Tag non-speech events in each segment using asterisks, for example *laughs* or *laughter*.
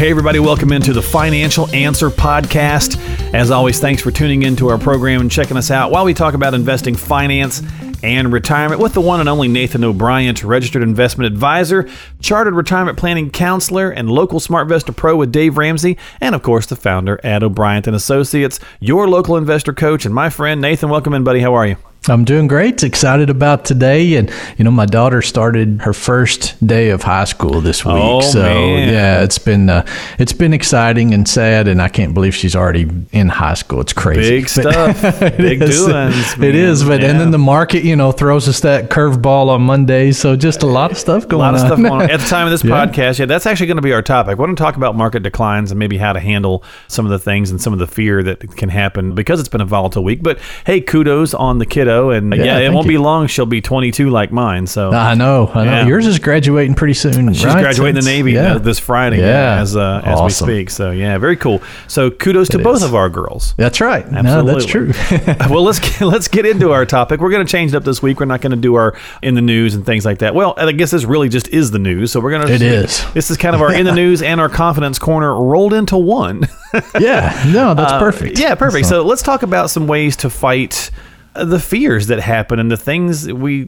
Hey, everybody, welcome into the Financial Answer Podcast. As always, thanks for tuning into our program and checking us out while we talk about investing, finance, and retirement with the one and only Nathan O'Brien, registered investment advisor, chartered retirement planning counselor, and local SmartVestor Pro with Dave Ramsey, and of course the founder at O'Brien and Associates, your local investor coach, and my friend Nathan. Welcome in, buddy. How are you? I'm doing great. Excited about today, and you know, my daughter started her first day of high school this week. Oh, so man. yeah, it's been uh, it's been exciting and sad, and I can't believe she's already in high school. It's crazy. Big stuff. *laughs* Big is. doings. It is, but man. and then the market, you know, throws us that curveball on Monday. So just a lot of stuff going on. A lot of on. stuff going on. At the time of this *laughs* Yeah. podcast, yeah, that's actually going to be our topic. We're going to talk about market declines and maybe how to handle some of the things and some of the fear that can happen because it's been a volatile week. But hey, kudos on the kiddo. And yeah, Yeah, it won't you. be long. She'll be 22 like mine. So I know, I know. Yeah. Yours is graduating pretty soon. She's right? graduating the Navy yeah. uh, this Friday Yeah. as uh, as we speak. So yeah, very cool. So kudos to It both of our girls. That's right. Absolutely. No, that's true. *laughs* well, let's get, let's get into our topic. We're going to change it up this week. We're not going to do our in the news and things like that. Well, I guess this really just is the news. So we're going to. It is. This is kind of our in the *laughs* news and our confidence corner rolled into one. yeah. No, that's *laughs* perfect. Uh, Yeah, perfect. So let's talk about some ways to fight uh, the fears that happen and the things we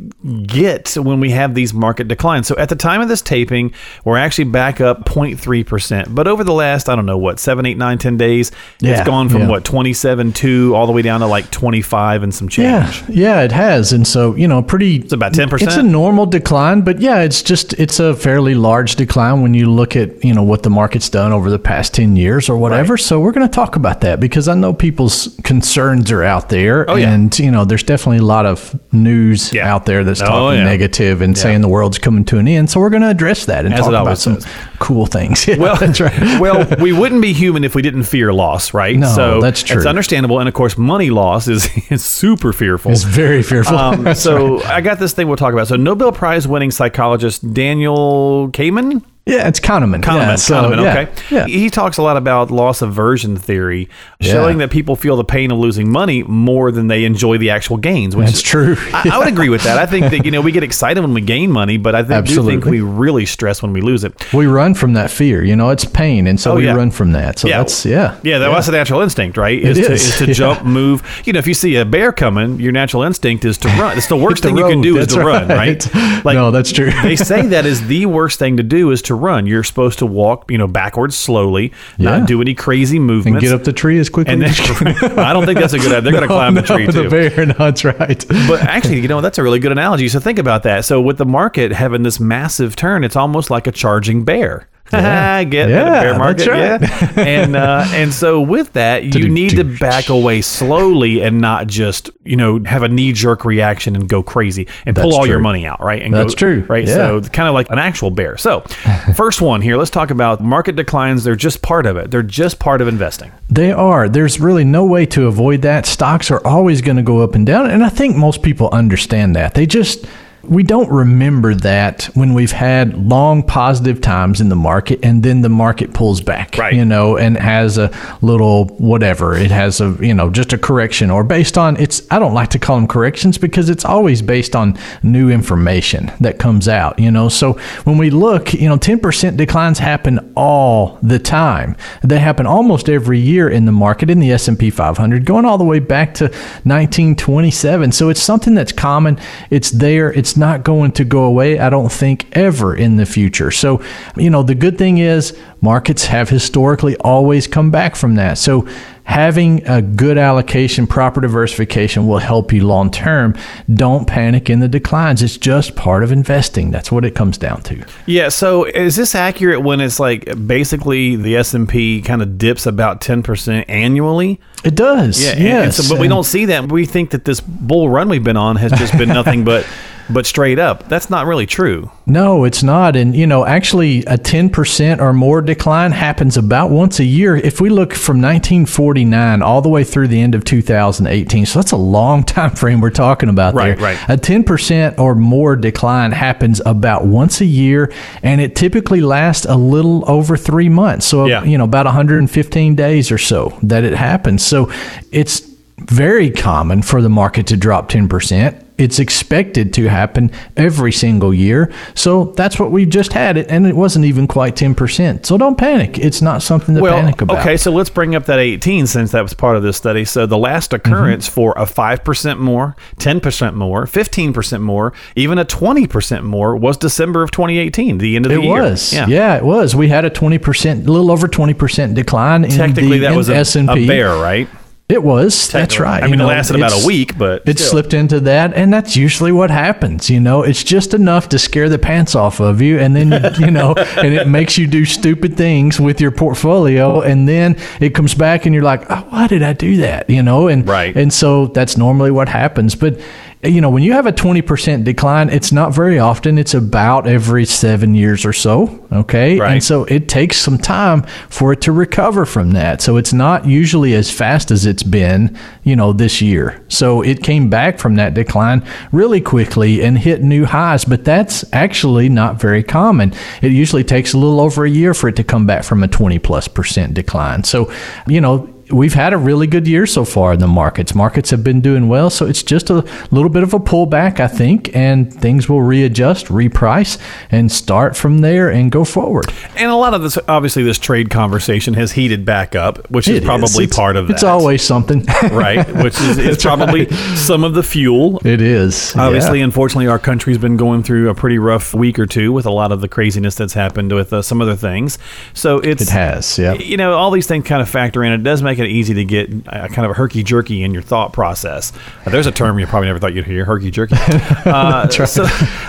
get when we have these market declines. So at the time of this taping, we're actually back up 0.3%. But over the last, I don't know, what, seven, eight, nine, ten days, Yeah, it's gone from yeah. what, 27, 2 all the way down to like 25 and some change. Yeah, yeah, it has, and so you know, pretty. It's about 10%? It's a normal decline, but yeah, it's just it's a fairly large decline when you look at you know what the market's done over the past ten years or whatever. So we're going to talk about that because I know people's concerns are out there, Oh, yeah. and you know, there's definitely a lot of news Yeah. out there that's Oh, talking yeah. negative and saying the world's coming to an end. So we're going to address that and As talk about always some says. cool things. *laughs* Yeah, Well, that's right. *laughs* well, *laughs* we wouldn't be human if we didn't fear loss, right? No, so that's true. It's understandable, and of course, money loss is, is super fearful. It's very fearful. Um, so right. I got this thing we'll talk about. So Nobel Prize winning psychologist Daniel Kahneman. Yeah, it's Kahneman. Kahneman, yeah, so, Kahneman, yeah, okay. Yeah. He talks a lot about loss aversion theory, showing that people feel the pain of losing money more than they enjoy the actual gains. Which That's is- true. I, I would agree with that. I think that you know we get excited when we gain money, but I think, do think we really stress when we lose it. we run from that fear. You know, it's pain, and so Oh, we run from that. So that's yeah, Yeah, that was a natural instinct, right? It is, to, is, is to *laughs* jump, move. You know, if you see a bear coming, your natural instinct is to run. It's the *laughs* worst The thing you can road, do is that's to run, right? *laughs* No, that's true. they say that is the worst thing to do is to run. You're supposed to walk, you know, backwards slowly, Yeah. not do any crazy movements, and get up the tree as quickly And as then, *laughs* can. I don't think that's a good idea. They're going *laughs* to climb the No, tree the too. bear. No, that's right. But actually, you know, that's a really good analogy. So think about that. So with the market having this massive turn, it's almost like a charging bear. *laughs* Yeah. Get Yeah, bear market, right. yeah. And uh, *laughs* and so with that, you need to back away slowly and not just you know have a knee jerk reaction and go crazy and pull That's all your money out, right? And That's go, true. right? Yeah. So kind of like an actual bear. So *laughs* first one here, let's talk about market declines. They're just part of it. They're just part of investing. They are. There's really no way to avoid that. Stocks are always going to go up and down. And I think most people understand that. They just, we don't remember that when we've had long positive times in the market and then the market pulls back, Right. you know, and has a little whatever. It has a, you know, just a correction or based on it's, I don't like to call them corrections because it's always based on new information that comes out, you know. So when we look, you know, 10% declines happen all the time. They happen almost every year in the market in the S&P 500 going all the way back to 1927. So it's something that's common. It's there. It's not going to go away I don't think ever in the future. So, you know, the good thing is markets have historically always come back from that. So having a good allocation, proper diversification will help you long term. Don't panic in the declines. It's just part of investing. That's what it comes down to. Yeah. So is this accurate when it's like basically the S and P kind of dips about ten percent annually? It does. Yeah. and- and Yes. so, but we don't see that. We think that this bull run we've been on has just been nothing *laughs* but but straight up, that's not really true. No, it's not. And, you know, actually, a 10% or more decline happens about once a year. If we look from 1949 all the way through the end of 2018, so that's a long *laughs* time frame we're talking about Right, there. right. A 10% or more decline happens about once a year, and it typically lasts a little over three months. So, Yeah. you know, about 115 days or so that it happens. So it's very common for the market to drop 10%. It's expected to happen every single year. So that's what we just had it and it wasn't even quite 10%. So don't panic. It's not something to Well, panic about. okay, so let's bring up that 18 since that was part of this study. So the last occurrence Mm-hmm. for a 5% more, 10% more, 15% more, even a 20% more was December of 2018, the end of the It year. It was. Yeah. it was. We had a 20%, a little over 20% decline in Technically, the that was a, S&P. a bear, right? It was. That's right. I mean, You it lasted about a week, but it still. slipped into that, and that's usually what happens. You know, it's just enough to scare the pants off of you, and then *laughs* you know, and it makes you do stupid things with your portfolio, and then it comes back, and you're like, oh, why did I do that? You know, and Right. and so that's normally what happens, but. You know, when you have a 20% decline, it's not very often. It's about every seven years or so. Okay. Right. And so it takes some time for it to recover from that. So it's not usually as fast as it's been, you know, this year. So it came back from that decline really quickly and hit new highs, but that's actually not very common. It usually takes a little over a year for it to come back from a 20 plus percent decline. So, you know, we've had a really good year so far in the markets. Markets have been doing well, so it's just a little bit of a pullback, I think, and things will readjust, reprice, and start from there and go forward. And a lot of this, obviously, this trade conversation has heated back up, which is It probably It's- part of that. It's always something, *laughs* right, which is, is probably some of the fuel. It is Obviously, yeah. unfortunately, our country's been going through a pretty rough week or two with a lot of the craziness that's happened with uh, some other things. So it's it has. Yeah. you know, all these things kind of factor in. It does make it easy to get uh, kind of a herky jerky in your thought process. There's a term you probably never thought you'd hear: herky jerky. *laughs* Uh, right. So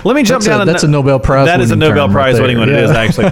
let me jump That's down. to that's a Nobel Prize That is a Nobel Prize winning one. It is *laughs* actually.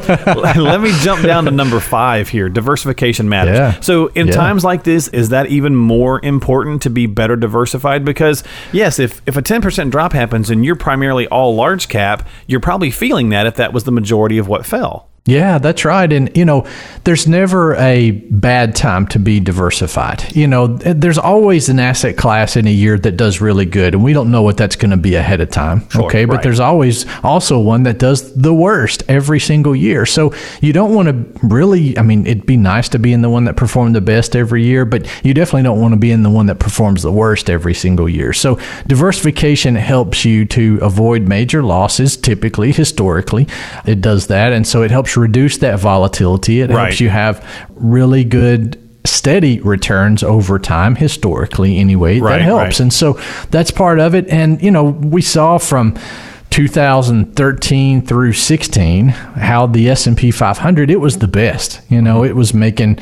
let me jump down to number five here. Diversification matters. Yeah. So in Yeah. times like this, is that even more important to be better diversified? Because yes, if if a ten percent drop happens and you're primarily all large cap, you're probably feeling that if that was the majority of what fell. Yeah, that's right. And, you know, there's never a bad time to be diversified. You know, there's always an asset class in a year that does really good, and we don't know what that's going to be ahead of time. Sure, okay. But right. there's always also one that does the worst every single year. So you don't want to really, I mean, it'd be nice to be in the one that performed the best every year, but you definitely don't want to be in the one that performs the worst every single year. So diversification helps you to avoid major losses, typically, historically. It does that. And so it helps reduce that volatility. It Right. helps you have really good steady returns over time historically anyway Right, that helps right. and so that's part of it and you know we saw from 2013 through 16 how the S&P 500 it was the best you Mm-hmm. know it was making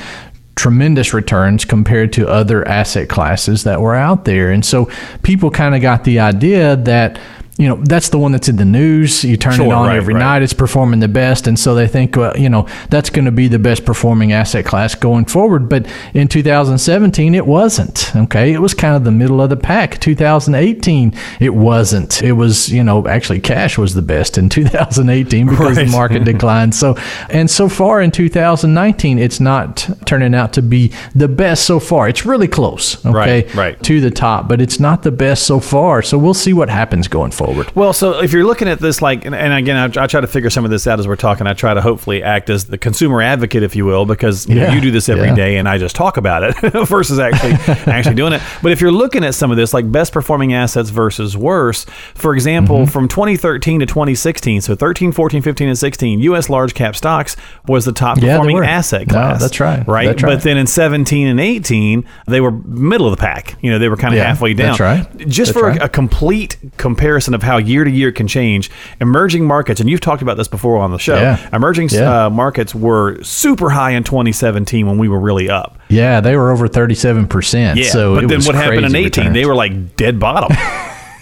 tremendous returns compared to other asset classes that were out there and so people kind of got the idea that you know that's the one that's in the news. You turn it on right, every right. night it's performing the best. And so they think well you know that's going to be the best performing asset class going forward. But in 2017 it wasn't okay? It was kind of the middle of the pack. 2018 it wasn't. It was you know actually cash was the best in *laughs* 2018 because Right. the market *laughs* declined. So and so far in 2019 it's not turning out to be the best so far. It's really close okay Right, right. to the top but it's not the best so far. So we'll see what happens going forward Well, so if you're looking at this, like, and, and again, I, I try to figure some of this out as we're talking. I try to hopefully act as the consumer advocate, if you will, because you, know, you do this every day, yeah. and I just talk about it *laughs* versus actually *laughs* actually doing it. But if you're looking at some of this, like best performing assets versus worse, for example, Mm-hmm. from 2013 to 2016, so 13, 14, 15, and 16, U.S. large cap stocks was the top Yeah, performing asset No, class. that's right. Right. That's But then in 17 and 18, they were middle of the pack. You know, they were kind of halfway down. that's right. Just That's for a- a complete comparison of how year to year can change. Emerging markets, and you've talked about this before on the show. Yeah. Emerging Yeah. Uh, markets were super high in 2017 when we were really up. Yeah, they were over 37%. Yeah, so but then what happened in crazy 18? They were like dead bottom. *laughs*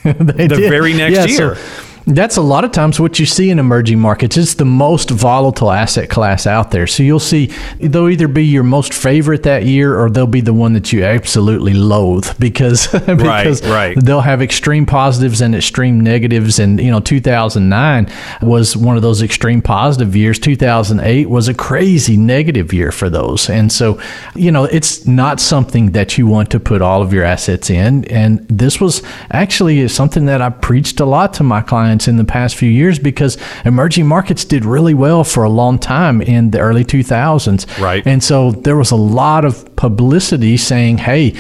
They the did. very next Yeah, year. So, that's a lot of times what you see in emerging markets. It's the most volatile asset class out there. So you'll see they'll either be your most favorite that year or they'll be the one that you absolutely loathe because, *laughs* because right. they'll have extreme positives and extreme negatives. And, you know, 2009 was one of those extreme positive years. 2008 was a crazy negative year for those. And so, you know, it's not something that you want to put all of your assets in. And this was actually something that I preached a lot to my clients in the past few years because emerging markets did really well for a long time in the early 2000s. Right. And so there was a lot of publicity saying, hey,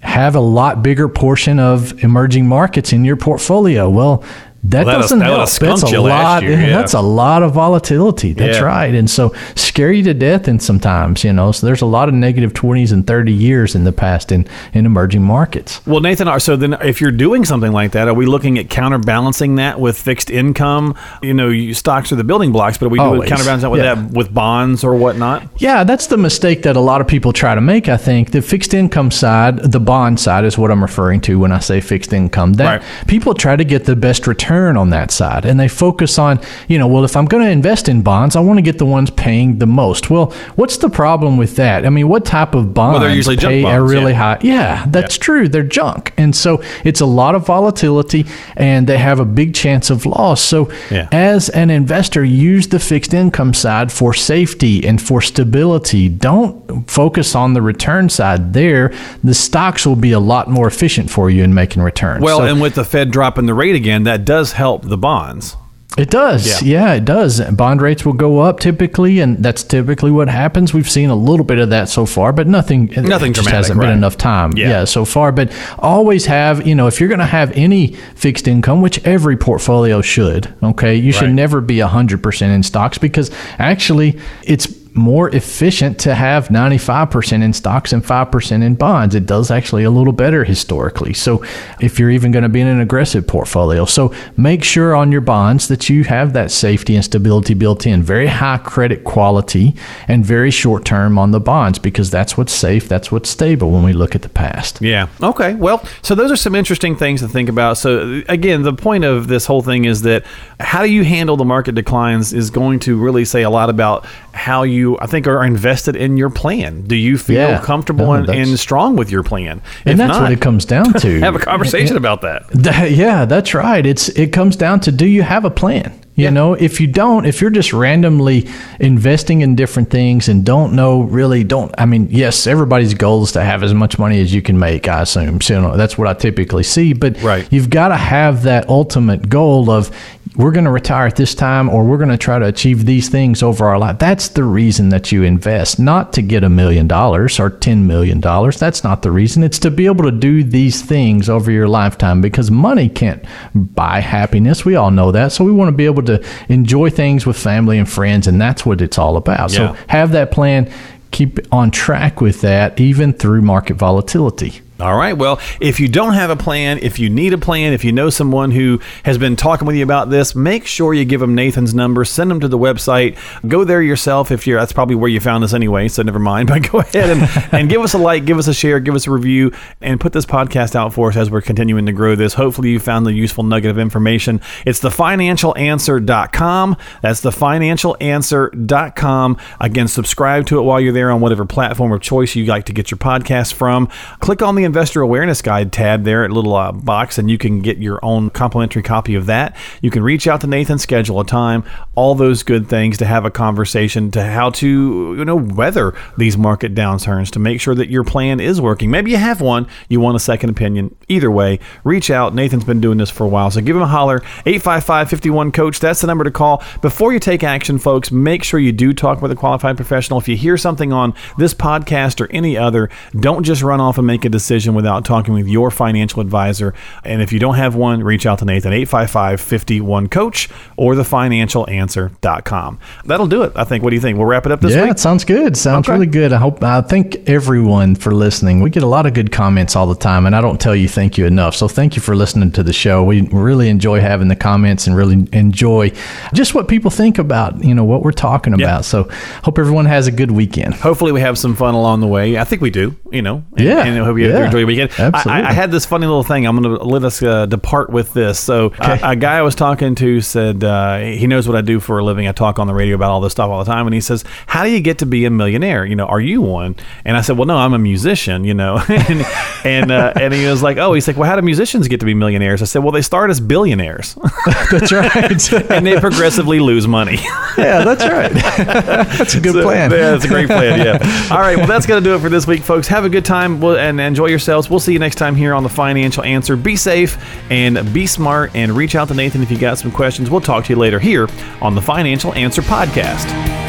have a lot bigger portion of emerging markets in your portfolio. Well, that Well, doesn't that help. That's a lot. year, yeah. That's a lot of volatility. That's Yeah. right. And so scare you to death in sometimes, you know. So there's a lot of negative 20s and 30 years in the past in, in emerging markets. Well, Nathan, are- so then if you're doing something like that, are we looking at counterbalancing that with fixed income? You know, you, stocks are the building blocks, but are we Always. counterbalancing that with Yeah. that with bonds or whatnot? Yeah, that's the mistake that a lot of people try to make, I think. The fixed income side, the bond side is what I'm referring to when I say fixed income. That Right. people try to get the best return on that side and they focus on, you know, well if I'm going to invest in bonds, I want to get the ones paying the most. Well, what's the problem with that? I mean, what type of bonds they're usually junk pay a really yeah. high Yeah, that's true. They're junk. And so it's a lot of volatility and they have a big chance of loss. So Yeah. as an investor, use the fixed income side for safety and for stability. Don't focus on the return side there. The stocks will be a lot more efficient for you in making returns. Well, So and with the Fed dropping the rate again, that does help the bonds. it does. Yeah. it does. Bond rates will go up typically, and that's typically what happens. We've seen a little bit of that so far, but nothing. it Nothing just hasn't right. been enough time. Yeah. Yeah. so far. But always have, you know, if you're going to have any fixed income, which every portfolio should, okay, you should Right. never be 100% in stocks because actually it's more efficient to have 95% in stocks and 5% in bonds. It does actually a little better historically. So if you're even going to be in an aggressive portfolio. So make sure on your bonds that you have that safety and stability built in. Very high credit quality and very short term on the bonds because that's what's safe, that's what's stable when we look at the past. Yeah. Okay. Well, so those are some interesting things to think about. So again, the point of this whole thing is that how do you handle the market declines is going to really say a lot about how you, I think, are invested in your plan. Do you feel Yeah. comfortable No, and, and strong with your plan? And If that's not, what it comes down to. *laughs* have a conversation about that. *laughs* That- yeah, that's right. It's it comes down to do you have a plan? You Yeah. know, if you don't, if you're just randomly investing in different things and don't know really don't I mean, yes, everybody's goal is to have as much money as you can make, I assume. So, you know, that's what I typically see, but Right. you've got to have that ultimate goal of we're going to retire at this time or we're going to try to achieve these things over our life. That's the reason that you invest, not to get a million dollars or 10 million dollars. That's not the reason. It's to be able to do these things over your lifetime because money can't buy happiness. We all know that. So we want to be able to enjoy things with family and friends and that's what it's all about. Yeah. So have that plan, keep on track with that even through market volatility. All right. Well, if you don't have a plan, if you need a plan, if you know someone who has been talking with you about this, make sure you give them Nathan's number. Send them to the website. Go there yourself. If you're, that's probably where you found us anyway. So never mind. *laughs* But go ahead and, and give us a like, give us a share, give us a review, and put this podcast out for us as we're continuing to grow this. Hopefully, you found the useful nugget of information. It's thefinancialanswer.com. That's thefinancialanswer.com. Again, subscribe to it while you're there on whatever platform of choice you like to get your podcast from. Click on the Investor Awareness Guide tab there, a little uh, box, and you can get your own complimentary copy of that. You can reach out to Nathan, schedule a time, all those good things to have a conversation to how to, you know, weather these market downturns to make sure that your plan is working. Maybe you have one, you want a second opinion. Either way, reach out. Nathan's been doing this for a while, so give him a holler. 855 51 Coach, that's the number to call. Before you take action, folks, make sure you do talk with a qualified professional. If you hear something on this podcast or any other, don't just run off and make a decision without talking with your financial advisor. And if you don't have one, reach out to Nathan, 855 51 Coach or thefinancialanswer.com. That'll do it, I think. What do you think? We'll wrap it up this yeah, week? Yeah, it sounds good. Sounds Okay. really good. I hope I thank everyone for listening. We get a lot of good comments all the time, and I don't tell you thank you enough. So thank you for listening to the show. We really enjoy having the comments and really enjoy just what people think about you know what we're talking Yeah. about. So hope everyone has a good weekend. Hopefully, we have some fun along the way. I think we do, you know. And, Yeah. And I hope you have a Yeah. Enjoy your weekend. absolutely. I, I had this funny little thing. I'm going to let us uh, depart with this. So, uh, a guy I was talking to said uh, he knows what I do for a living. I talk on the radio about all this stuff all the time, and he says, "How do you get to be a millionaire? You know, are you one?" And I said, "Well, no, I'm a musician. You know." *laughs* and and, uh, and he was like, "Oh, he's like, well, how do musicians get to be millionaires?" I said, "Well, they start as billionaires, *laughs* That's right. *laughs* and they progressively lose money." yeah, that's right. that's a good So, plan. Yeah, that's a great plan. Yeah. All right. Well, that's going to do it for this week, folks. Have a good time we'll, and enjoy yourselves. We'll see you next time here on the Financial Answer. Be safe and be smart and reach out to Nathan if you got some questions. We'll talk to you later here on the Financial Answer podcast.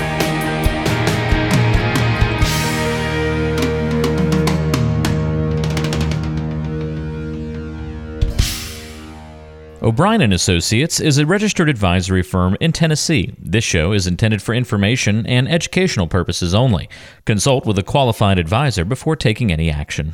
O'Brien and Associates is a registered advisory firm in Tennessee. This show is intended for information and educational purposes only. Consult with a qualified advisor before taking any action.